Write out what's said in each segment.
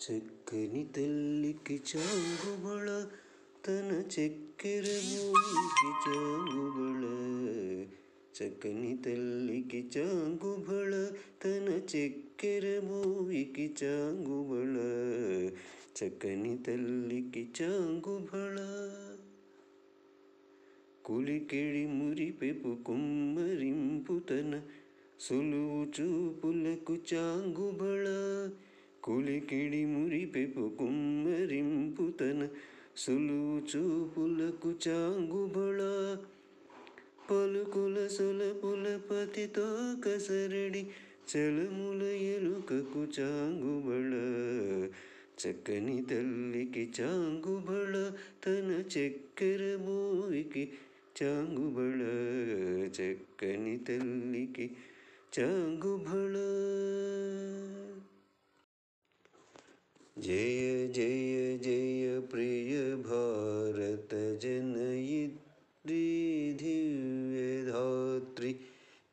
చక్కని తల్లికి చాంగుబళ తన చక్కెర మూలికి చాంగుబళ చక్కని తల్లికి చాంగుబళ తన చక్కెర మూవికి చాంగుబళ చక్కని తల్లికి చాంగుబళ కులికెడి మురిపెపు కుమ్మరింపు తన సులువు చూపులకు చాంగుబళ కులికిడి మురిపెపు కుమ్మరింపుతన సులువు చూపులకు చాంగుబళ పలుకుల సొలపుల పతితో కసరడి చలముల ఎలుకకు చాంగుబళ చక్కని తల్లికి చాంగుబళ తన చక్కెర మూవికి చాంగుబళ చక్కని తల్లికి చాంగుబళ जय जय जय प्रिय भारत जनयित्री दिव्य धात्री।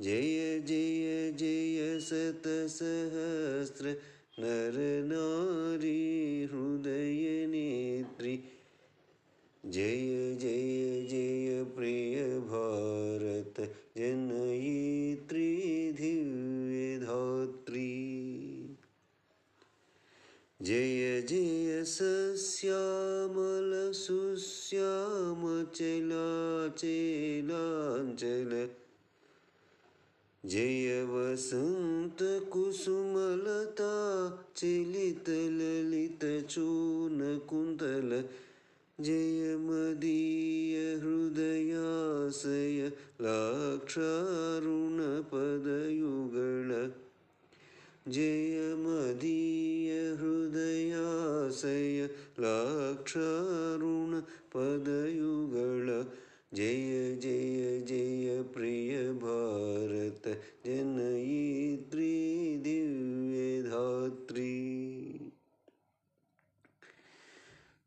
जय जय जय सत सहस्र नर नारी हृदय नेत्री। जय जय जय प्रिय भारत जन श्यामल सुश्याम चला चेलाञ्चल जय वसन्त कुसुमलता, चलित ललित चून कुन्तल जय मदीय हृदयाशय लाक्षारुणपदयुगण जय मदीय ऋण पदयुगळ जय जय जय प्रिय भारत, जनयित्री दिव्य धात्री।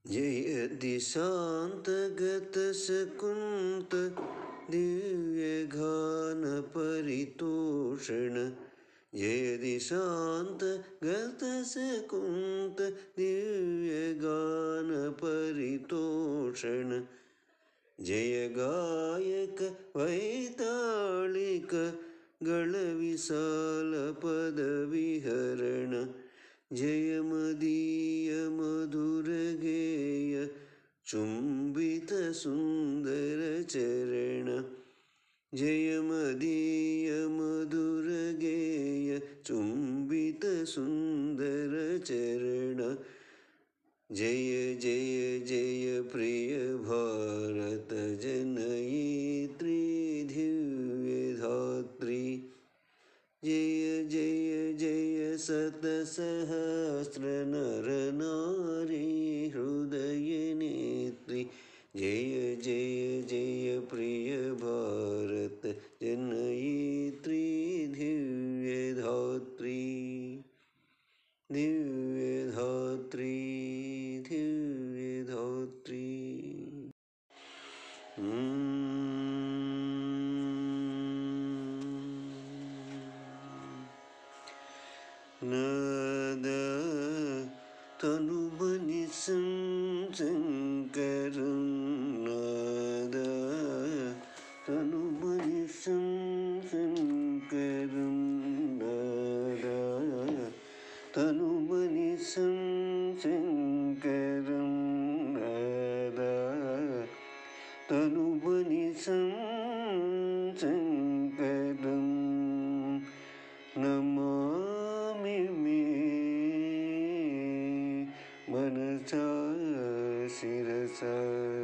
जय जयति दिव्य घान दिव्यघानपरितोषण यदि दिव्य गतसकुन्त दिव्यगानपरितोषण जय गायक, वैतालिक, गण विशाल पद गणविशालपदविहरण जय मदीय मधुरगेय चुम्बितसुन्दरचरण जय मदीय जय जय जय प्रिय भारत जनयी त्रिधिव्यधात्री जय जय जय सत सहस्र नर नारी हृदय नेत्री। जय जय जय प्रिय भारत அனுமனி சங்கரநாத அனுமனி சங்கரநாத தனுமணி சங்கரநாத தனுமணி சங்க Jesus.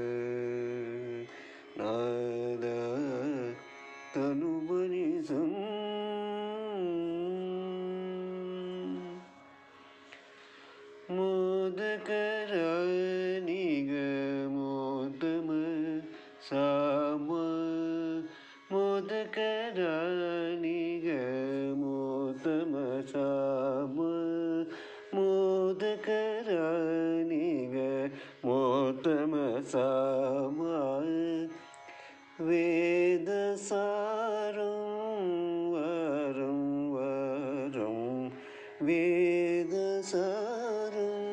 வேத சாரம் வரம் வரம் வேத சாரம்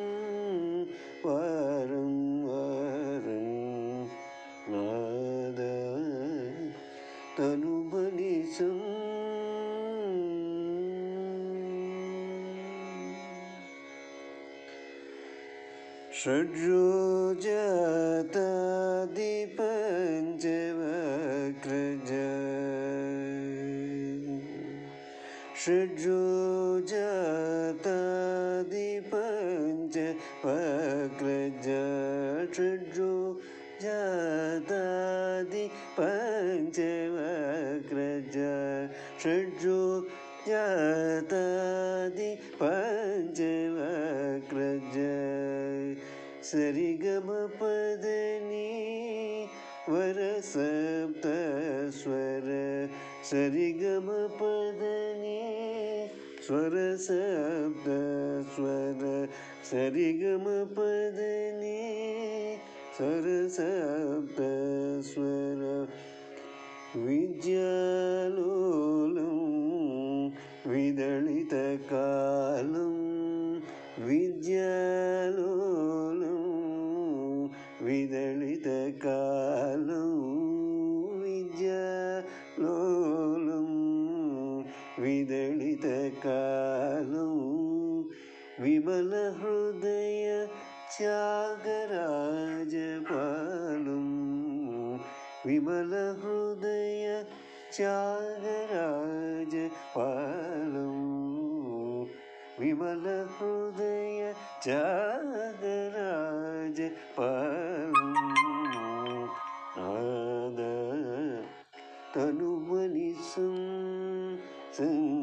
வரம் வரம் நாத தனுபனிசம் षड्रोजत षड्रुजातादिपञ्च जतादि पञ्च पक्रज वक्रज षडजो जातादि पञ्च वक्रज सरि गमपदनि वर सप्तस्वर सरि ஸ்வர சப்த ஸ்வர சரிகம பதனி ஸ்வர சப்த ஸ்வர வித்யாலோலம் விதழித காலம் வித்யாலோலம் விதழித காலம் വിദളിത കാലം വിമല ഹൃദയ ത്യാഗരാജപാലും വിമല ഹൃദയ ത്യാഗരാജപാലും വിമല ഹൃദയ ത്യാഗരാജപാലും ആദ തനുമനിസും 真